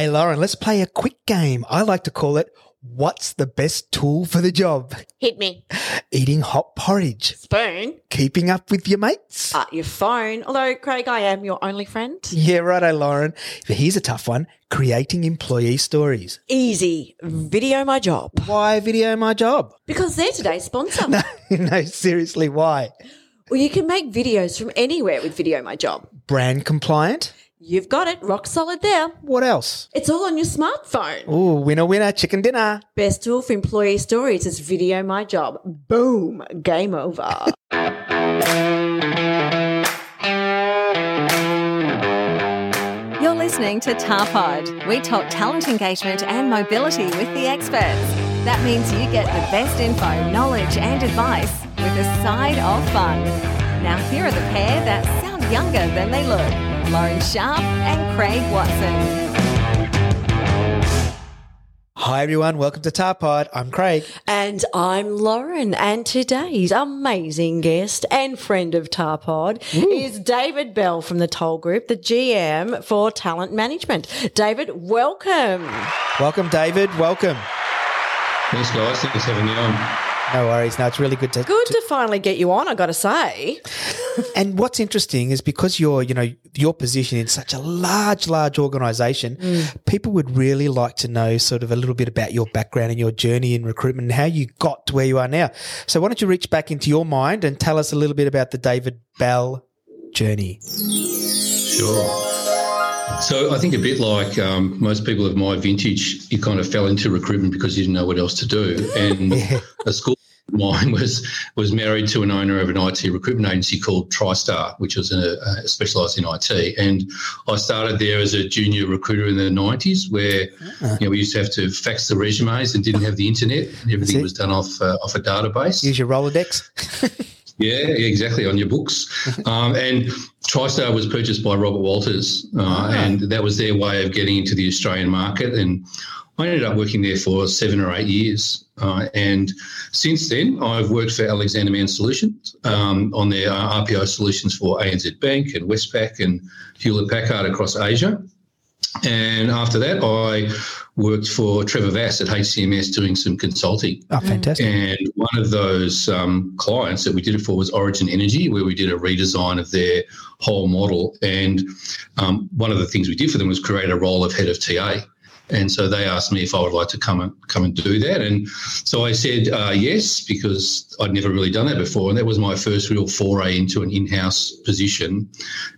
Hey, Lauren, let's play a quick game. I like to call it What's the best tool for the job? Hit me. Eating hot porridge, Spoon. keeping up with your mates. Uh, your phone. Although, Craig, I am your only friend. Yeah, righto, Lauren. But here's a tough one creating employee stories. Easy. Video my job. Why video my job? Because they're today's sponsor. No, no, seriously, why? Well, you can make videos from anywhere with Video My Job. Brand compliant? You've got it. Rock solid there. What else? It's all on your smartphone. Ooh, winner, winner, chicken dinner. Best tool for employee stories is Video My Job. Boom. Game over. You're listening to Tarpod. We talk talent engagement and mobility with the experts. That means you get the best info, knowledge, and advice with a side of fun. Now, here are the pair that sound younger than they look Lauren Sharp and Craig Watson. Hi, everyone. Welcome to Tarpod. I'm Craig. And I'm Lauren, and today's amazing guest and friend of Tarpod is David Bell from the Toll Group, the GM for Talent Management. David, welcome. Welcome, David. Welcome. Thanks, guys. Thanks for having me on. No worries. No, it's really good to. Good to finally get you on, I got to say. And what's interesting is because you're, you know, your position in such a large, large organization, people would really like to know sort of a little bit about your background and your journey in recruitment and how you got to where you are now. So why don't you reach back into your mind and tell us a little bit about the David Bell journey? Sure. So I think a bit like um, most people of my vintage, you kind of fell into recruitment because you didn't know what else to do. And a school of mine was was married to an owner of an IT recruitment agency called TriStar, which was a, a specialised in IT. And I started there as a junior recruiter in the '90s, where you know we used to have to fax the resumes and didn't have the internet. And everything was done off uh, off a database. Use your Rolodex. Yeah, exactly on your books. Um, and TriStar was purchased by Robert Walters, uh, and that was their way of getting into the Australian market. And I ended up working there for seven or eight years. Uh, and since then, I've worked for Alexander Mann Solutions um, on their uh, RPO solutions for ANZ Bank and Westpac and Hewlett Packard across Asia. And after that, I worked for Trevor Vass at HCMS doing some consulting. Oh, fantastic. And one of those um, clients that we did it for was Origin Energy, where we did a redesign of their whole model. And um, one of the things we did for them was create a role of head of TA. And so they asked me if I would like to come and come and do that, and so I said uh, yes because I'd never really done that before, and that was my first real foray into an in-house position.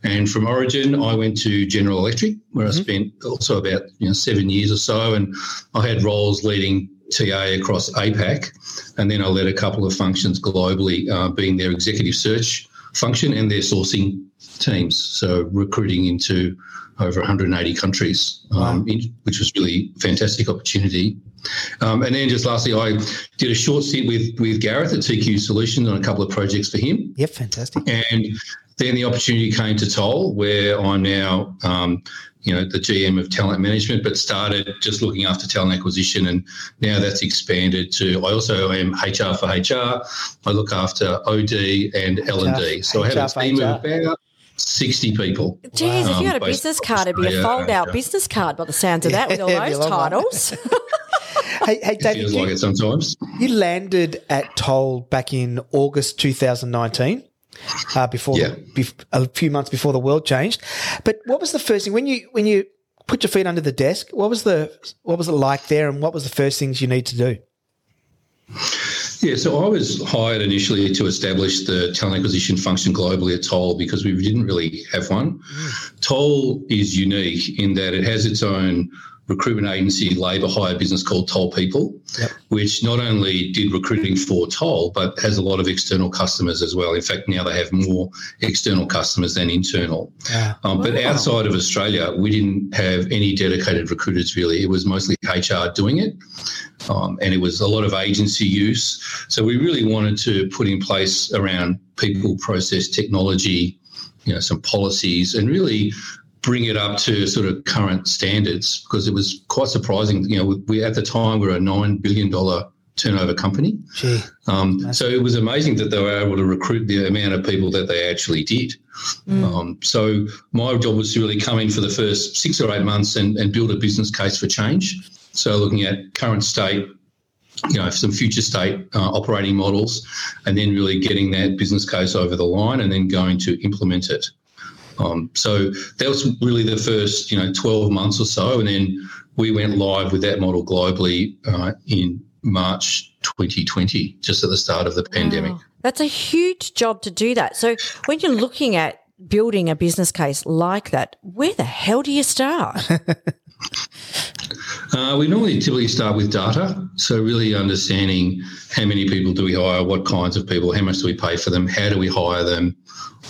And from Origin, I went to General Electric, where I spent also about you know seven years or so, and I had roles leading TA across APAC, and then I led a couple of functions globally, uh, being their executive search function and their sourcing teams, so recruiting into over 180 countries, um, in, which was really a fantastic opportunity. Um, and then just lastly, I did a short stint with with Gareth at TQ Solutions on a couple of projects for him. Yep, fantastic. And then the opportunity came to Toll, where I'm now, um, you know, the GM of talent management, but started just looking after talent acquisition, and now that's expanded to. I also am HR for HR. I look after OD and L and D. So I have a team of about. 60 people. Jeez, if you had a Um, business card, it'd be a Yeah, fold out yeah. business card by the sounds of that with all Yeah, it'd be those a long one. titles. Hey, hey, David, Feels you, like it sometimes. you landed at Toll back in August 2019. Uh, before Yeah. the, bef- a few months before the world changed, but what was the first thing when you when you put your feet under the desk? What was the what was it like there, and what was the first things you need to do? Yeah, so I was hired initially to establish the talent acquisition function globally at Toll because we didn't really have one. Toll is unique in that it has its own recruitment agency labour hire business called Toll People, Yep. which not only did recruiting for Toll, but has a lot of external customers as well. In fact, now they have more external customers than internal. Ah. Um, but outside of Australia, we didn't have any dedicated recruiters really. It was mostly HR doing it. Um, and it was a lot of agency use. So we really wanted to put in place around people, process, technology, you know, some policies, and really bring it up to sort of current standards because it was quite surprising. You know, we at the time we were a nine billion dollar turnover company. Gee. Um, so it was amazing that they were able to recruit the amount of people that they actually did. Um, so my job was to really come in for the first six or eight months and, and build a business case for change. So looking at current state, you know, some future state uh, operating models, and then really getting that business case over the line, and then going to implement it. Um, so that was really the first, you know, 12 months or so, and then we went live with that model globally uh, in March 2020, just at the start of the pandemic. Wow. That's a huge job to do that. So when you're looking at building a business case like that, where the hell do you start? Uh, we normally typically start with data. So, really understanding how many people do we hire, what kinds of people, how much do we pay for them, how do we hire them,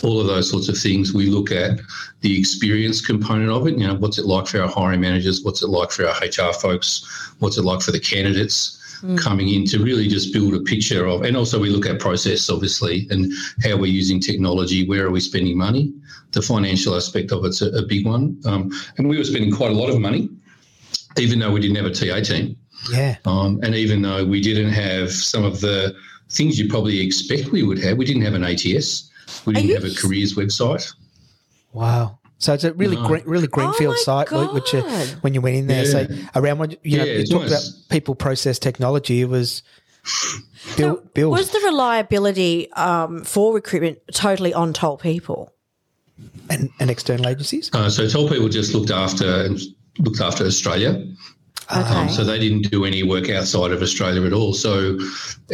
all of those sorts of things. We look at the experience component of it. You know, what's it like for our hiring managers? What's it like for our HR folks? What's it like for the candidates? Coming in to really just build a picture of, and also we look at process, obviously, and how we're using technology, where are we spending money? The financial aspect of it's a, a big one. Um, and we were spending quite a lot of money even though we didn't have a TA team. Yeah. Um, and even though we didn't have some of the things you probably expect we would have, we didn't have an ATS, we didn't you have a careers website. Wow. So it's a really No. great, really greenfield my site Luke, which you, when you went in there. So around when you know Yeah, you talked nice. about people, process, technology. It was build, build. Was the reliability um, for recruitment totally on Toll People? and, and external agencies. Uh, so Toll People just looked after looked after Australia. Okay. Um, so they didn't do any work outside of Australia at all. So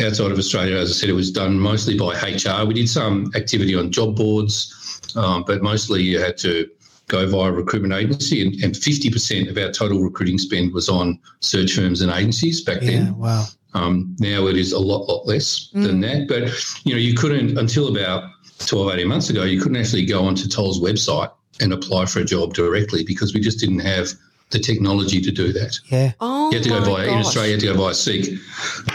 outside of Australia, as I said, it was done mostly by HR. We did some activity on job boards, um, but mostly you had to go via recruitment agency, and, and 50% of our total recruiting spend was on search firms and agencies back Yeah. then. Wow. Um, now it is a lot, lot less than that. But, you know, you couldn't, until about 12, 18 months ago, you couldn't actually go onto Toll's website and apply for a job directly because we just didn't have the technology to do that. Yeah. Oh, You had to go my via, in. Australia, you had to go via Seek,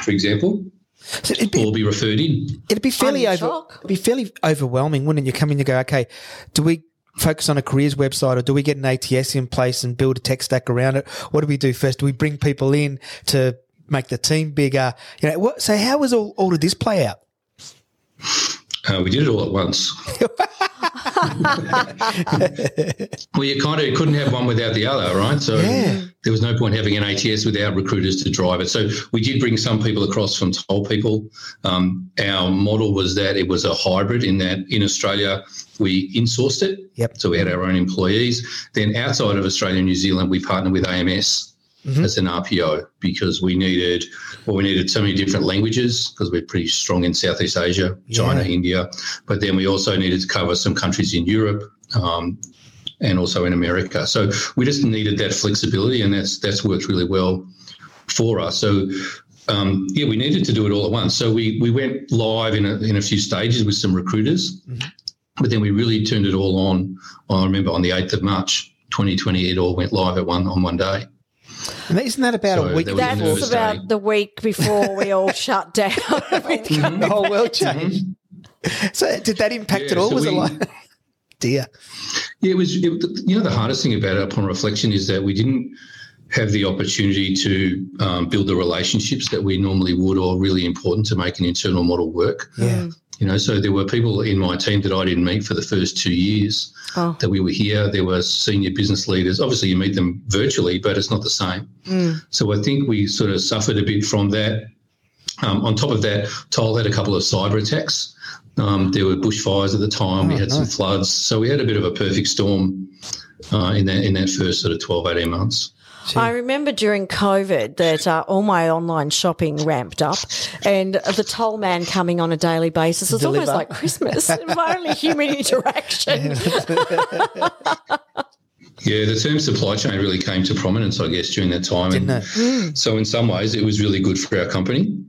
for example, So it'd be, or be referred in. it'd be fairly over, shock. it'd be fairly overwhelming, wouldn't it? You come in, you go, okay, do we focus on a careers website or do we get an ATS in place and build a tech stack around it? What do we do first? Do we bring people in to make the team bigger? You know, what, so how was all, all of this play out? Uh, we did it all at once. well, you kind of couldn't have one without the other, right? So Yeah. there was no point having an ATS without recruiters to drive it. So we did bring some people across from Toll People. Um, our model was that it was a hybrid in that in Australia we insourced it. Yep. So we had our own employees. Then outside of Australia and New Zealand, we partnered with AMS as an RPO because we needed, well, we needed so many different languages because we're pretty strong in Southeast Asia, China, Yeah. India. But then we also needed to cover some countries in Europe. Um, and also in America, so we just needed that flexibility, and that's that's worked really well for us. So um, yeah, we needed to do it all at once. So we we went live in a, in a few stages with some recruiters, but then we really turned it all on. I remember on the eighth of March, 2020, it all went live at one on one day. And isn't that about So a week there was a before That's nervous about day. the week before we all shut down. the whole world changed? So did that impact Yeah, at all? so was it like, dear? Yeah, it was. It, you know, the hardest thing about it upon reflection is that we didn't have the opportunity to um, build the relationships that we normally would, or really important to make an internal model work. Yeah. You know, so there were people in my team that I didn't meet for the first two years Oh. that we were here. There were senior business leaders. Obviously, you meet them virtually, but it's not the same. So I think we sort of suffered a bit from that. Um, on top of that, Toll had a couple of cyber attacks. Um, there were bushfires at the time. we Oh, had some floods. So we had a bit of a perfect storm uh, in that in that first sort of 12, 18 months. I remember during COVID that uh, all my online shopping ramped up, and the toll man coming on a daily basis. It's almost like Christmas. my only human interaction. Yeah, the term supply chain really came to prominence, I guess, during that time. Didn't and it? So in some ways, it was really good for our company,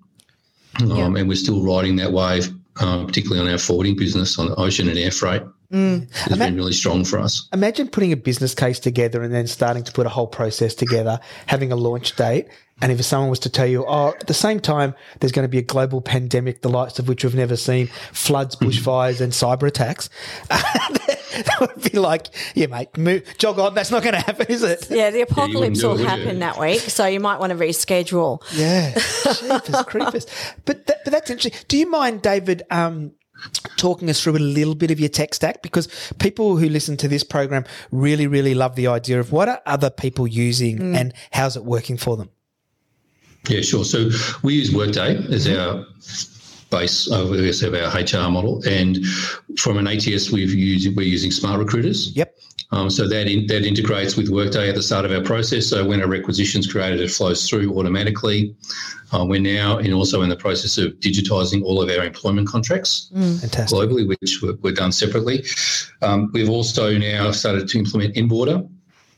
um, and we're still riding that wave, uh, particularly on our forwarding business on ocean and air freight. Has been really strong for us. Imagine putting a business case together and then starting to put a whole process together, having a launch date. And if someone was to tell you, oh, at the same time, there's going to be a global pandemic, the likes of which we've never seen, floods, bushfires, and cyber attacks, that would be like, yeah, mate, move, jog on. That's not going to happen, is it? Yeah, the apocalypse do it, will would happen that week, so you might want to reschedule. Yeah, Jeepers creepers. But that, but that's interesting. Do you mind, David, um, talking us through a little bit of your tech stack? Because people who listen to this program really, really love the idea of what are other people using mm. and how's it working for them. Yeah, sure. So we use Workday as our base of I guess, of our HR model, and from an ATS, we've used we're using Smart Recruiters. Yep. Um, so that in, that integrates with Workday at the start of our process. So when a requisition is created, it flows through automatically. Uh, we're now in also in the process of digitising all of our employment contracts Fantastic. globally, which were, were done separately. Um, we've also now started to implement Enboarder.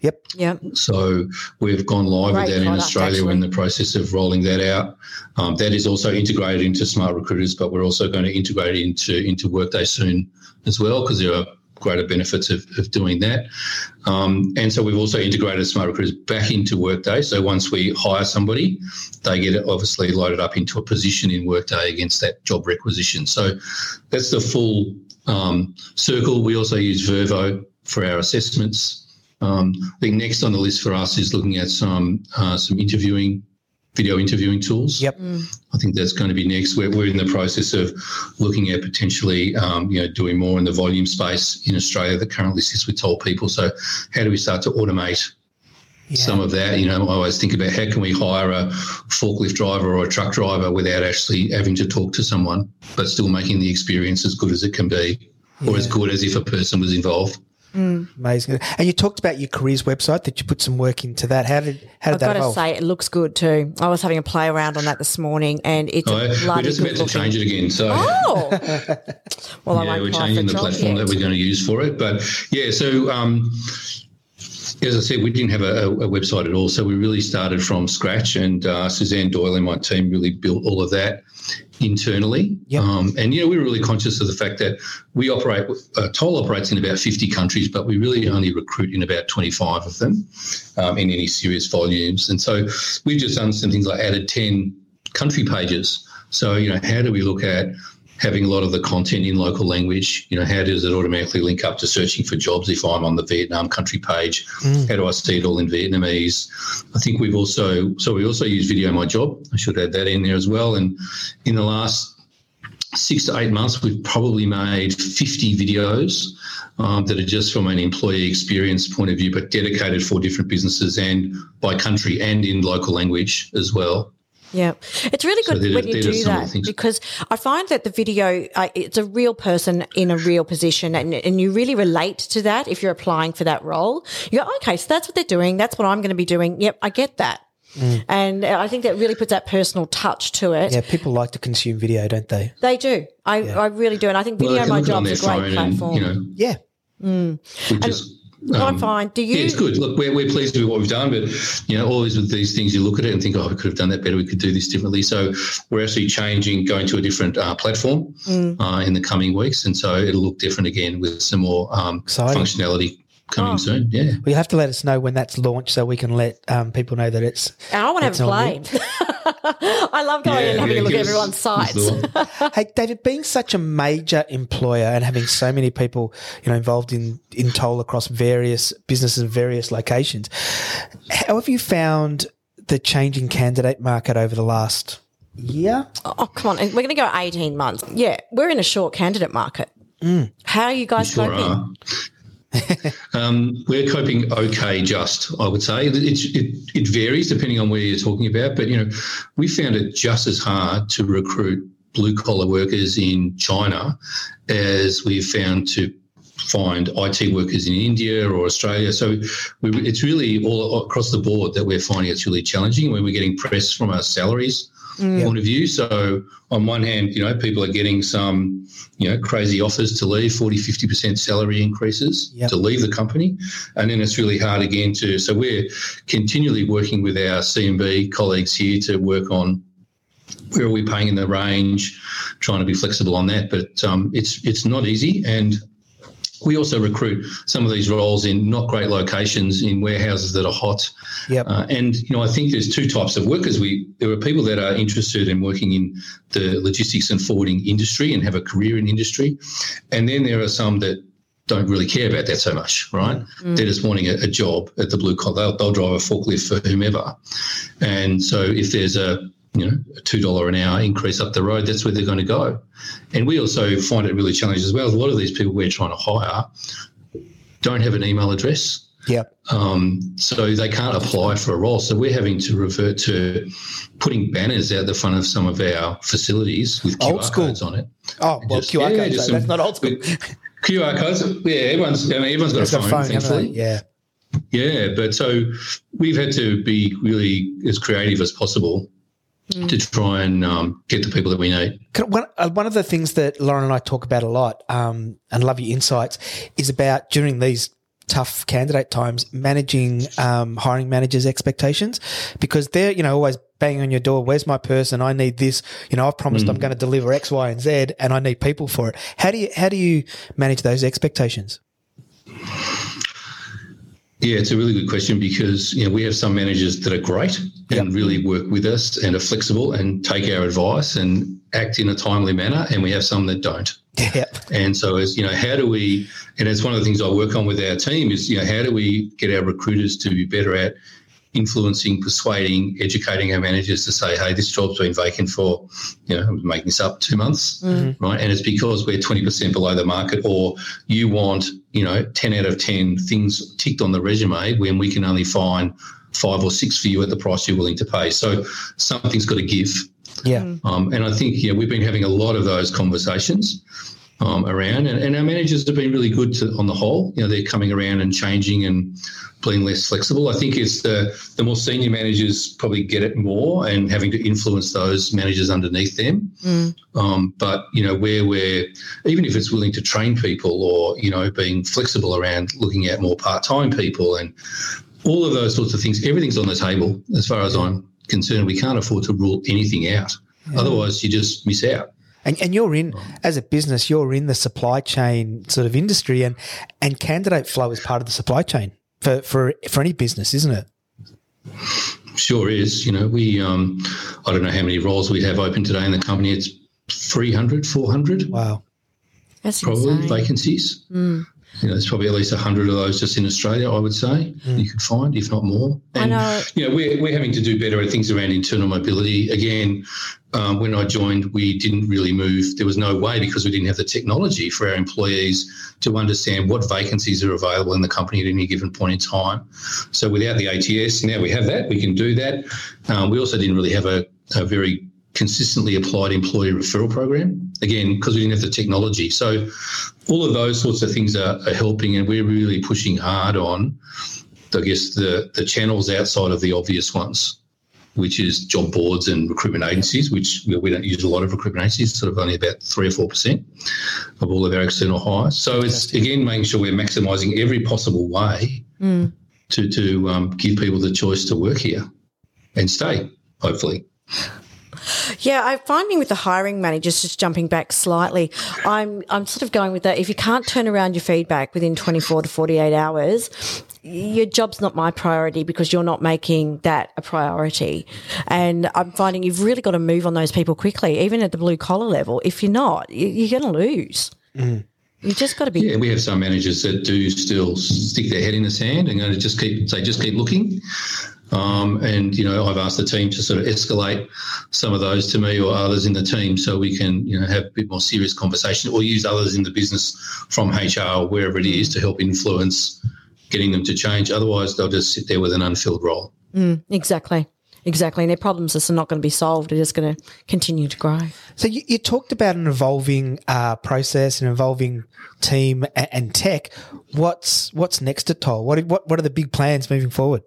Yep. Yeah. So we've gone live Great with that in product, Australia. We're in the process of rolling that out. Um, that is also integrated into Smart Recruiters, but we're also going to integrate it into into Workday soon as well because there are greater benefits of, of doing that. Um, and so we've also integrated Smart Recruiters back into Workday. So once we hire somebody, they get obviously loaded up into a position in Workday against that job requisition. So that's the full um, circle. We also use Vervoe for our assessments. Um, I think next on the list for us is looking at some uh, some interviewing, video interviewing tools. Yep. I think that's going to be next. We're, we're in the process of looking at potentially, um, you know, doing more in the volume space in Australia that currently sits with toll people. So, how do we start to automate some of that? You know, I always think about how can we hire a forklift driver or a truck driver without actually having to talk to someone, but still making the experience as good as it can be, or as good as if a person was involved. Amazing. And you talked about your careers website that you put some work into that. How did how did I've that got to say, it looks good too. I was having a play around on that this morning, and it's Oh, a we're just about good to change it again. So. Oh, well, I yeah, won't we're changing the platform yet. that we're going to use for it. But yeah, so um, as I said, we didn't have a, a website at all. So we really started from scratch, and uh, Suzanne Doyle and my team really built all of that internally. Yep. Um, and you know, we were really conscious of the fact that we operate, uh, Toll operates in about 50 countries, but we really only recruit in about 25 of them um, in any serious volumes. And so we've just done some things like added 10 country pages. So, you know, how do we look at having a lot of the content in local language? You know, how does it automatically link up to searching for jobs if I'm on the Vietnam country page? How do I see it all in Vietnamese? I think we've also, so we also use Video My Job. I should add that in there as well. And in the last six to eight months, we've probably made 50 videos um, that are just from an employee experience point of view, but dedicated for different businesses and by country and in local language as well. Yeah, it's really good they're- when you do just some of the that things. because I find that the video uh, it's a real person in a real position, and and you really relate to that if you're applying for that role. You go, okay, so that's what they're doing. That's what I'm going to be doing. Yep, I get that. And uh, I think that really puts that personal touch to it. Yeah, people like to consume video, don't they? They do. I, I really do. And I think Video they can My look it on Job's their a great platform. And, you know, Yeah. we just. I'm um, fine. Do you? Yeah, it's good. Look, we're, we're pleased with what we've done, but you know, always with these things, you look at it and think, oh, we could have done that better. We could do this differently. So we're actually changing, going to a different uh, platform Mm. uh, in the coming weeks, and so it'll look different again with some more um, functionality coming Oh. soon. Yeah. Well, you'll have to let us know when that's launched so we can let um, people know that it's. And I want to have a on play. I love going Yeah, and having yeah, a look at everyone's give sites. hey, David, being such a major employer and having so many people, you know, involved in in toll across various businesses and various locations, how have you found the changing candidate market over the last year? Oh, come on. We're going to go 18 months. Yeah, we're in a short candidate market. How are you guys Sure coping? are. um, we're coping okay, just I would say. It, it, it varies depending on where you're talking about, but you know, we found it just as hard to recruit blue collar workers in China as we've found to find IT workers in India or Australia. So we, it's really all across the board that we're finding it's really challenging when we're getting pressed from our salaries point of view. So on one hand, you know, people are getting some, you know, crazy offers to leave, 40, 50% salary increases Yep. to leave the company. And then it's really hard again to, so we're continually working with our CMB colleagues here to work on where are we paying in the range, trying to be flexible on that. But um, it's it's not easy, and we also recruit some of these roles in not great locations in warehouses that are hot. Yep. Uh, and you know, I think there's two types of workers. We there are people that are interested in working in the logistics and forwarding industry and have a career in industry, and then there are some that don't really care about that so much, right? Mm. They're just wanting a, a, job at the blue collar. They'll, they'll drive a forklift for whomever, and so if there's a you know, a two dollar an hour increase up the road, that's where they're going to go. And we also find it really challenging as well. A lot of these people we're trying to hire don't have an email address. Yep. Um, so they can't apply for a role. So we're having to revert to putting banners out the front of some of our facilities with old QR school. codes on it. Oh, well, Just- QR yeah, codes. though. That's not old school. QR codes. Yeah, everyone's. I mean, everyone's got It's a phone, a phone, thankfully. Yeah. Yeah, but so we've had to be really as creative as possible to try and um, get the people that we need. One, uh, one of the things that Lauren and I talk about a lot, um, and love your insights, is about during these tough candidate times managing um, hiring managers' expectations because they're you know always banging on your door. Where's my person? I need this. You know, I've promised I'm going to deliver X, Y, and Z, and I need people for it. How do you how do you manage those expectations? Yeah, it's a really good question because you know we have some managers that are great and Yep. really work with us and are flexible and take our advice and act in a timely manner, and we have some that don't. Yep. And so, as you know, how do we? And it's one of the things I work on with our team is you know how do we get our recruiters to be better at influencing, persuading, educating our managers to say, hey, this job's been vacant for, you know, I'm making this up, two months, right? And it's because we're 20% below the market, or you want, you know, 10 out of 10 things ticked on the resume when we can only find five or six for you at the price you're willing to pay. So something's got to give. Yeah. Um, and I think yeah, we've been having a lot of those conversations um, around, and, and our managers have been really good to, on the whole. You know, they're coming around and changing and being less flexible. I think it's the the more senior managers probably get it more and having to influence those managers underneath them. Um, but you know, where we're even if it's willing to train people or you know being flexible around looking at more part time people and all of those sorts of things, everything's on the table as far as I'm concerned. We can't afford to rule anything out. Otherwise, you just miss out. And, and you're in as a business, you're in the supply chain sort of industry, and and candidate flow is part of the supply chain for for for any business, isn't it? Sure is. You know, we, um, I don't know how many roles we have open today in the company. It's 300, 400 Wow. That's probably insane. vacancies. You know, there's probably at least 100 of those just in Australia, I would say, you could find, if not more. I And, know. you know, we're, we're having to do better at things around internal mobility. Again, um, when I joined, we didn't really move. There was no way because we didn't have the technology for our employees to understand what vacancies are available in the company at any given point in time. So without the ATS, now we have that. We can do that. Um, we also didn't really have a, a very consistently applied employee referral program. Again, because we didn't have the technology. So all of those sorts of things are, are helping, and we're really pushing hard on, I guess, the the channels outside of the obvious ones which is job boards and recruitment agencies, which we we don't use a lot of recruitment agencies, sort of only about three or four percent of all of our external hires. So it's again making sure we're maximising every possible way to to um, give people the choice to work here and stay, hopefully. Yeah, I'm finding with the hiring managers, just jumping back slightly, I'm I'm sort of going with that. If you can't turn around your feedback within 24 to 48 hours, your job's not my priority because you're not making that a priority. And I'm finding you've really got to move on those people quickly, even at the blue collar level. If you're not, you- you're going to lose. Mm. You just got to be. Yeah, we have some managers that do still stick their head in the sand and going to just keep say just keep looking. Um, and you know, I've asked the team to sort of escalate some of those to me or others in the team, so we can you know have a bit more serious conversation, or use others in the business from HR or wherever it is to help influence getting them to change. Otherwise, they'll just sit there with an unfilled role. Exactly. Exactly. And their problems are not going to be solved. They're just going to continue to grow. So you, you talked about an evolving uh, process, an evolving team, and, and tech. What's what's next at Toll? What what what are the big plans moving forward?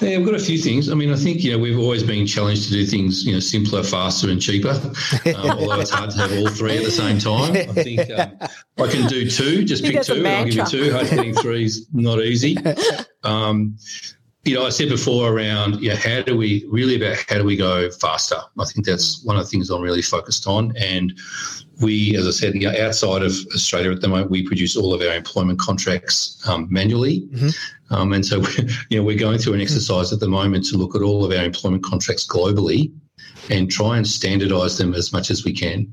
Yeah, we've got a few things. I mean, I think you know we've always been challenged to do things you know simpler, faster, and cheaper. Um, although it's hard to have all three at the same time. I think um, I can do two. Just pick two, and I'll give you two. Hopefully, getting three is not easy. Um, you know, I said before around, you know, how do we really about how do we go faster? I think that's one of the things I'm really focused on. And we, as I said, you know, outside of Australia at the moment, we produce all of our employment contracts um, manually. Mm-hmm. Um, and so, we're, you know, we're going through an exercise at the moment to look at all of our employment contracts globally and try and standardize them as much as we can.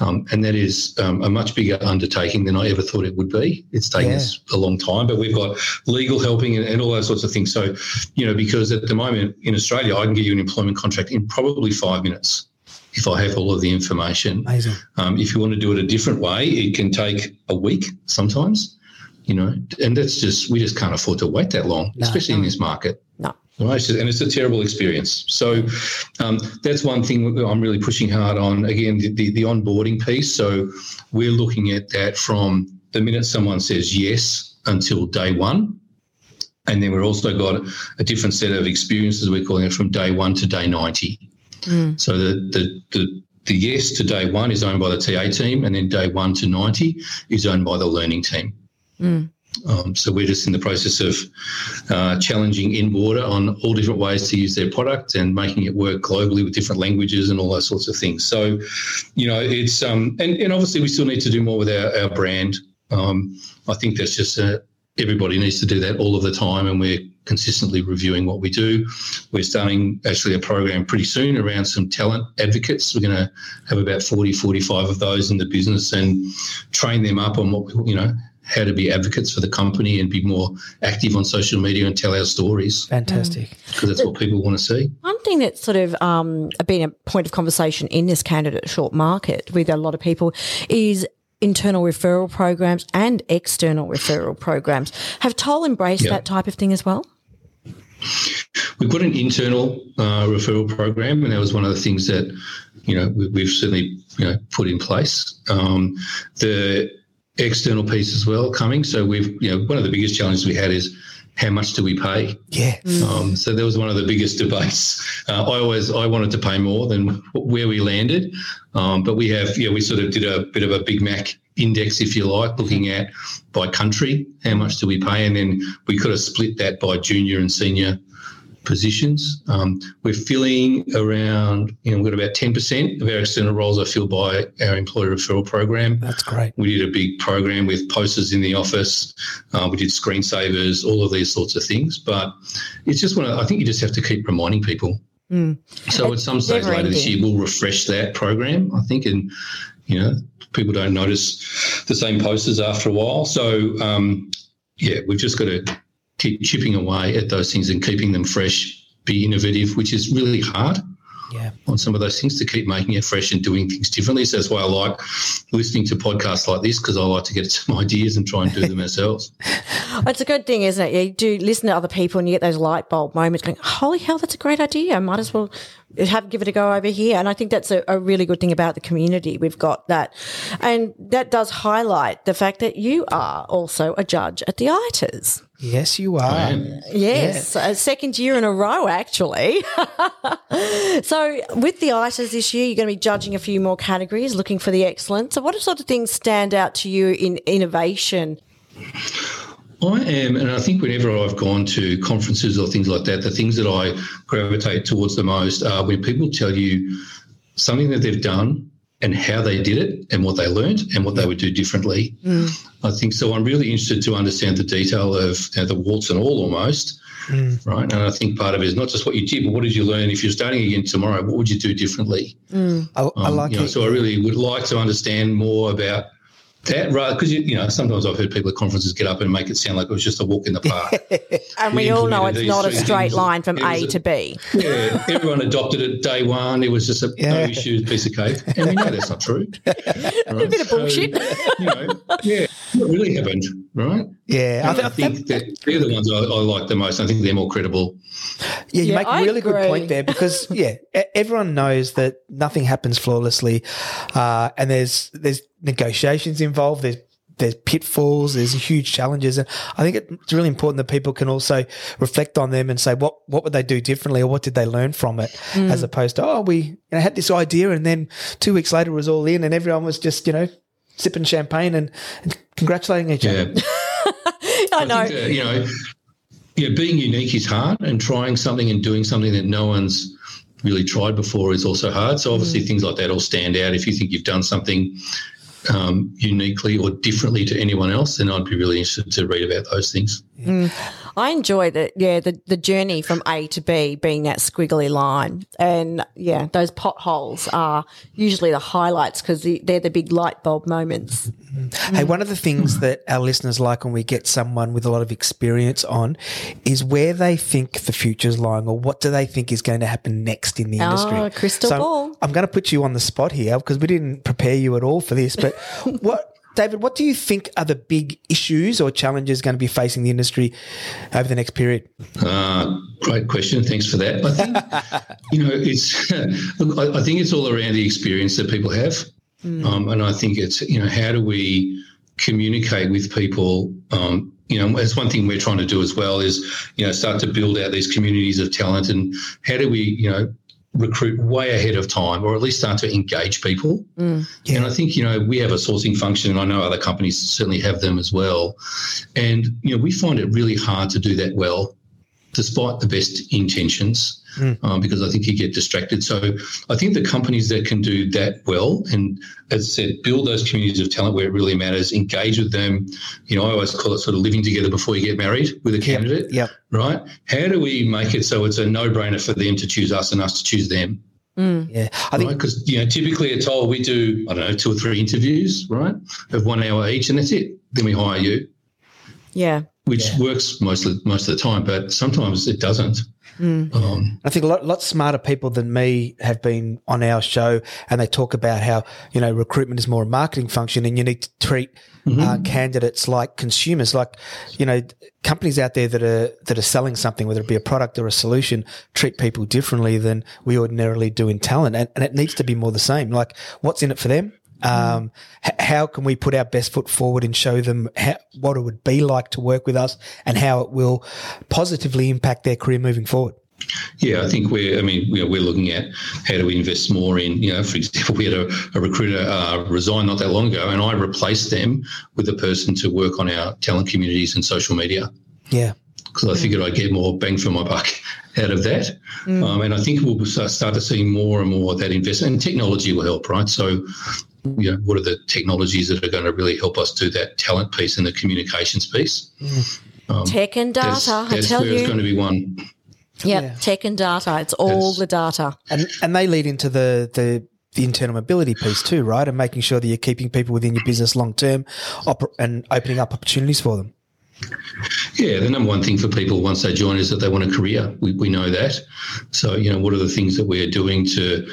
Um, and that is um, a much bigger undertaking than I ever thought it would be. It's taken yeah. us a long time, but we've got legal helping and, and, all those sorts of things. So, you know, because at the moment in Australia, I can get you an employment contract in probably five minutes if I have all of the information. Amazing. Um, if you want to do it a different way, it can take a week sometimes. You know, and that's just we just can't afford to wait that long, no, especially no. in this market. Right, and it's a terrible experience. So um, that's one thing I'm really pushing hard on. Again, the, the, the onboarding piece. So we're looking at that from the minute someone says yes until day one. And then we've also got a different set of experiences, we're calling it from day one to day 90. Mm. So the, the, the, the yes to day one is owned by the TA team, and then day one to 90 is owned by the learning team. Mm. Um, so we're just in the process of uh, challenging Enboarder on all different ways to use their product and making it work globally with different languages and all those sorts of things. So, you know, it's um, and, and obviously we still need to do more with our, our brand. Um, I think that's just a, everybody needs to do that all of the time, and we're consistently reviewing what we do. We're starting actually a program pretty soon around some talent advocates. We're going to have about 40, 45 of those in the business and train them up on what, you know, how to be advocates for the company and be more active on social media and tell our stories. Fantastic. Because mm. that's what people want to see. One thing that's sort of um, been a point of conversation in this candidate short market with a lot of people is internal referral programs and external referral programs. Have Toll embraced that type of thing as well? We've got an internal uh, referral program, and that was one of the things that you know we, have certainly you know put in place. Um, the external piece as well coming. So we've, you know, one of the biggest challenges we had is how much do we pay? Yeah. Um, so that was one of the biggest debates. Uh, I always I wanted to pay more than where we landed, um, but we have yeah we sort of did a bit of a Big Mac index, if you like, looking at by country how much do we pay, and then we could have split that by junior and senior positions. Um, we're filling around, you know, we've got about 10% of our external roles are filled by our employee referral program. That's great. We did a big program with posters in the office. Uh, we did screensavers, all of these sorts of things. But it's just one of, I think you just have to keep reminding people. Mm. So at some stage later this year, we'll refresh that program, I think, and, you know, people don't notice the same posters after a while. So, um, yeah, we've just got to keep chipping away at those things and keeping them fresh, be innovative, which is really hard yeah. on some of those things to keep making it fresh and doing things differently. So that's why I like listening to podcasts like this because I like to get some ideas and try and do them ourselves. It's a good thing, isn't it? You do listen to other people and you get those light bulb moments going, holy hell, that's a great idea. I might as well have give it a go over here. And I think that's a, a, really good thing about the community. We've got that. And that does highlight the fact that you are also a judge at the ITAs. Yes, you are. Yes, a second year in a row, actually. so, with the ITAs this year, you're going to be judging a few more categories, looking for the excellence. So, what sort of things stand out to you in innovation? I am, and I think whenever I've gone to conferences or things like that, the things that I gravitate towards the most are when people tell you something that they've done and how they did it and what they learned and what they would do differently. Mm. I think so. I'm really interested to understand the detail of you know, the warts and all almost. Mm. Right. And I think part of it is not just what you did, but what did you learn? If you're starting again tomorrow, what would you do differently? Mm. I, I, um, like you know, it. So I really would like to understand more about that right because you, you, know sometimes I've heard people at conferences get up and make it sound like it was just a walk in the park. and we, we all know it's not a straight line from A to B. Yeah, everyone adopted it day one. It was just a yeah. no issues piece of cake, and we know that's not true. Right? a bit of bullshit. So, you know, yeah, what really happened, right? Yeah, I, th- I, think that, that they're the ones I, I, like the most. I think they're more credible. Yeah, you yeah, make a really good point there because yeah, everyone knows that nothing happens flawlessly, uh, and there's there's negotiations involved. There's there's pitfalls, there's huge challenges, and I think it's really important that people can also reflect on them and say what what would they do differently or what did they learn from it, mm. as opposed to oh we you know, had this idea and then two weeks later it was all in and everyone was just you know sipping champagne and, and congratulating each yeah. other. I know. I think, uh, you know, know, being unique is hard, and trying something and doing something that no one's really tried before is also hard. So obviously, things like that all stand out. If you think you've done something um, uniquely or differently to anyone else, then I'd be really interested to read about those things. I enjoy that. Yeah, the, the journey from A to B being that squiggly line, and yeah, those potholes are usually the highlights because they're the big light bulb moments. Mm. Hey, one of the things mm. that our listeners like when we get someone with a lot of experience on is where they think the future's lying or what do they think is going to happen next in the ah, industry. Oh, crystal so ball. I'm going to put you on the spot here because we didn't prepare you at all for this. But what, David, what do you think are the big issues or challenges going to be facing the industry over the next period? Uh, great question. Thanks for that. I think you know it's. look, I, I think it's all around the experience that people have, um, and I think it's you know how do we communicate with people. Um, you know, as one thing we're trying to do as well is you know start to build out these communities of talent, and how do we you know recruit way ahead of time, or at least start to engage people. And I think you know we have a sourcing function, and I know other companies certainly have them as well. And you know we find it really hard to do that well, despite the best intentions, um, because I think you get distracted. So I think the companies that can do that well, and as I said, build those communities of talent where it really matters, engage with them. You know, I always call it sort of living together before you get married with a candidate. Yep. Right? How do we make it so it's a no-brainer for them to choose us and us to choose them? Yeah. I think right? Because you know, typically at all we do I don't know two or three interviews, right, of one hour each, and that's it. Then we hire you, Yeah, which works most of most of the time, but sometimes it doesn't. Um, I think a lot, lot smarter people than me have been on our show, and they talk about how you know recruitment is more a marketing function, and you need to treat uh, candidates like consumers, like you know companies out there that are that are selling something, whether it be a product or a solution, treat people differently than we ordinarily do in talent, and, and it needs to be more the same. Like, what's in it for them? Um, h- how can we put our best foot forward and show them how, what it would be like to work with us and how it will positively impact their career moving forward? yeah, I think we're. I mean, know, we're looking at how do we invest more in. You know, for example, we had a, a recruiter uh, resign not that long ago, and I replaced them with a person to work on our talent communities and social media. Yeah. because I figured I'd get more bang for my buck out of that. Um, and I think we'll start start to see more and more of that investment. And technology will help, right? So, you know, what are the technologies that are going to really help us do that talent piece and the communications piece? Mm. Um, tech and data. That's, I tell where it's going to be one. Yep, Yeah. tech and data. It's all That's- the data. and and they lead into the the the internal mobility piece too, right? And making sure that you're keeping people within your business long term, oper- and opening up opportunities for them. Yeah, the number one thing for people once they join is that they want a career. We, we know that. So, you know, what are the things that we're doing to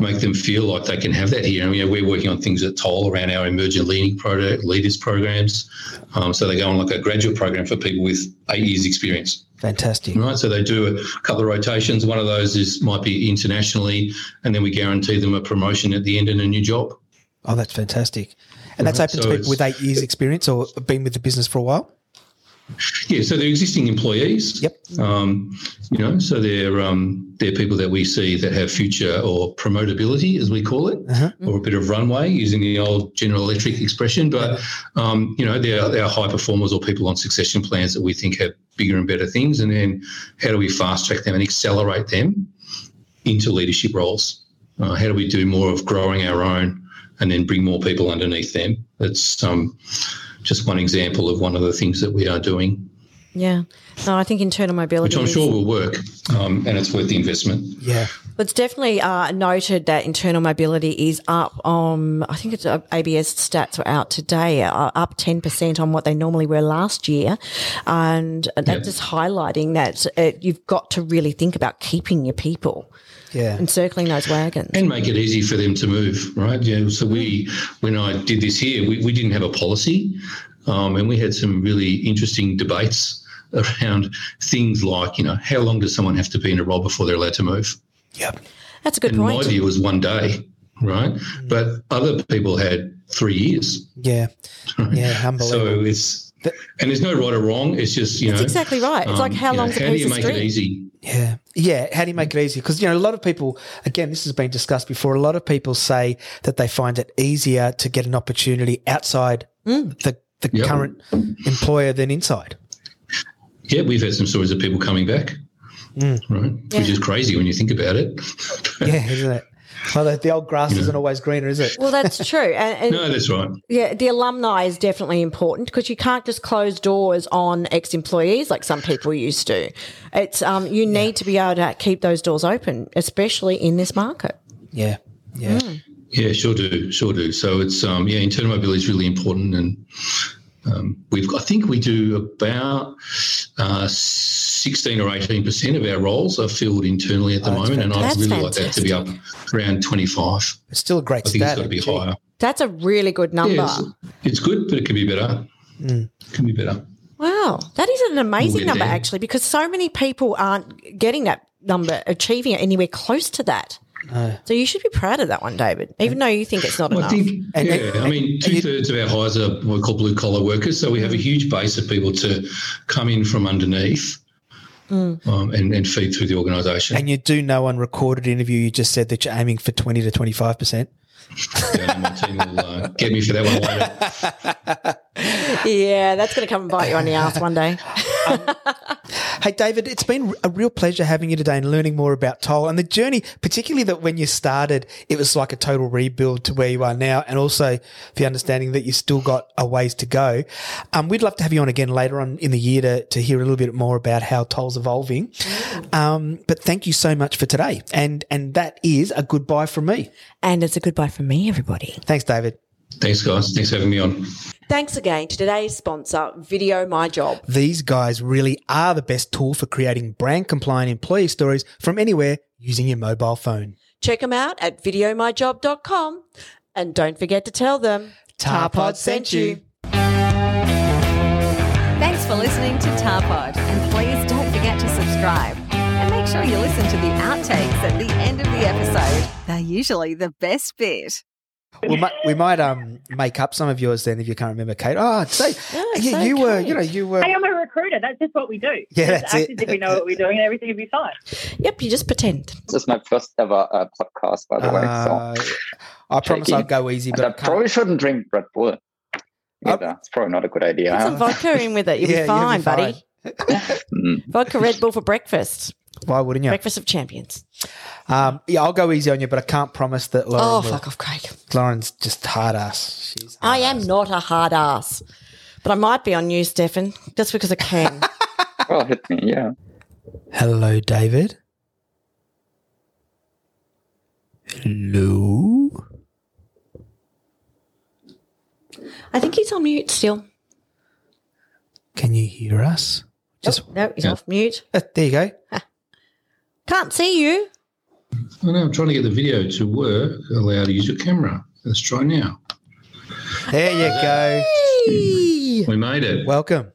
make them feel like they can have that here? I mean, we're working on things at Toll around our emergent leading product, leaders programs. Um, so they go on like a graduate program for people with eight years experience. Fantastic. Right, so they do a couple of rotations. One of those is might be internationally, and then we guarantee them a promotion at the end and a new job. Oh, that's fantastic. And that's open so to people with eight years experience or been with the business for a while. Yeah, so they're existing employees. Yep. Um, you know, so they're um, they're people that we see that have future or promotability, as we call it, or a bit of runway, using the old General Electric expression. But um, you know, they're, they're high performers or people on succession plans that we think have bigger and better things. And then how do we fast track them and accelerate them into leadership roles? Uh, how do we do more of growing our own and then bring more people underneath them? That's um, just one example of one of the things that we are doing Yeah. No, I think internal mobility. which I'm is- sure will work, um, and it's worth the investment. Yeah. It's definitely uh, noted that internal mobility is up. Um, I think it's uh, ABS stats were out today, uh, up ten percent on what they normally were last year, and that's Yep. just highlighting that uh you've got to really think about keeping your people Yeah. and circling those wagons. And make it easy for them to move, right? Yeah. So we, when I did this here, we, we didn't have a policy, um, and we had some really interesting debates around things like, you know, how long does someone have to be in a role before they're allowed to move? Yep. That's a good And my view was one day, right? But other people had three years. Yeah. Yeah. Unbelievable. So it's, and there's no right or wrong. It's just, you That's know, exactly right. It's like um, how you know, long's a how do piece you of make string? it easy? Yeah. Yeah. How do you make it easier? Because, you know, a lot of people, again, this has been discussed before. A lot of people say that they find it easier to get an opportunity outside the, the Yep. current employer than inside. yeah, we've had some stories of people coming back, Mm. right? Which is crazy when you think about it. Yeah, isn't it? Well, the, the old grass isn't always greener, is it? Well, that's true. And, and no, that's right. yeah, the alumni is definitely important because you can't just close doors on ex-employees like some people used to. It's um, you need to be able to keep those doors open, especially in this market. Yeah, yeah. Yeah, sure do, sure do. So it's um, yeah, internal mobility is really important, and um, we've I think we do about uh, sixteen or eighteen percent of our roles are filled internally at the Oh, that's moment, and I'd fantastic. really like that to be up around twenty five. It's still a great I think it's got to be actually. higher. That's a really good number. Yeah, it's, it's good, but it can be better. Mm. Can be better. Wow, that is an amazing We're number there. actually because so many people aren't getting that number, achieving it anywhere close to that. So you should be proud of that one, David, even though you think it's not Well, I enough. think, And- yeah, and- I mean, two thirds of our hires are what we call blue collar workers. So we have a huge base of people to come in from underneath um, and, and feed through the organisation. And you do know on recorded interview, you just said that you're aiming for 20 to 25%. Yeah, my team will uh, get me for that one later. yeah, that's going to come and bite you on the ass one day. Hey, David, it's been a real pleasure having you today and learning more about Toll and the journey, particularly that when you started, it was like a total rebuild to where you are now, and also the understanding that you've still got a ways to go. Um, we'd love to have you on again later on in the year to, to hear a little bit more about how Toll's evolving. Um, but thank you so much for today. And, and that is a goodbye from me. And it's a goodbye from me, everybody. Thanks, David. Thanks, guys. Thanks for having me on. Thanks again to today's sponsor, Video My Job. These guys really are the best tool for creating brand compliant employee stories from anywhere using your mobile phone. Check them out at videomyjob.com. And don't forget to tell them TAPOD sent you. Thanks for listening to TAPOD, and please don't forget to subscribe. And make sure you listen to the outtakes at the end of the episode. They're usually the best bit. We might, we might um make up some of yours then if you can't remember, Kate. Oh, say you, so you were, you know, you were. Hey, I'm a recruiter. That's just what we do. Yeah, Just that's it. if we know what we're doing and everything will be fine. Yep, you just pretend. This is my first ever uh, podcast, by the way. Uh, I promise Shaky. I'll go easy, So but I I probably shouldn't drink Red Bull. Either. It's probably not a good idea. Put some huh? vodka in with it. You'll Yeah, be you'll fine, buddy. Mm. Vodka Red Bull for breakfast. Why wouldn't you? Breakfast of champions. Um, yeah, I'll go easy on you, but I can't promise that Lauren. Oh, will. fuck off, Craig. Lauren's just hard ass. She's I hard am ass. not a hard ass. But I might be on you, Stefan, just because I can. Well, hit me, yeah. Hello, David. Hello. I think he's on mute still. Can you hear us? Just No, he's Yeah. off mute. uh, there you go. Can't see you. I know, I'm trying to get the video to work, allow to use your camera. Let's try now. There you go. We made it. Welcome.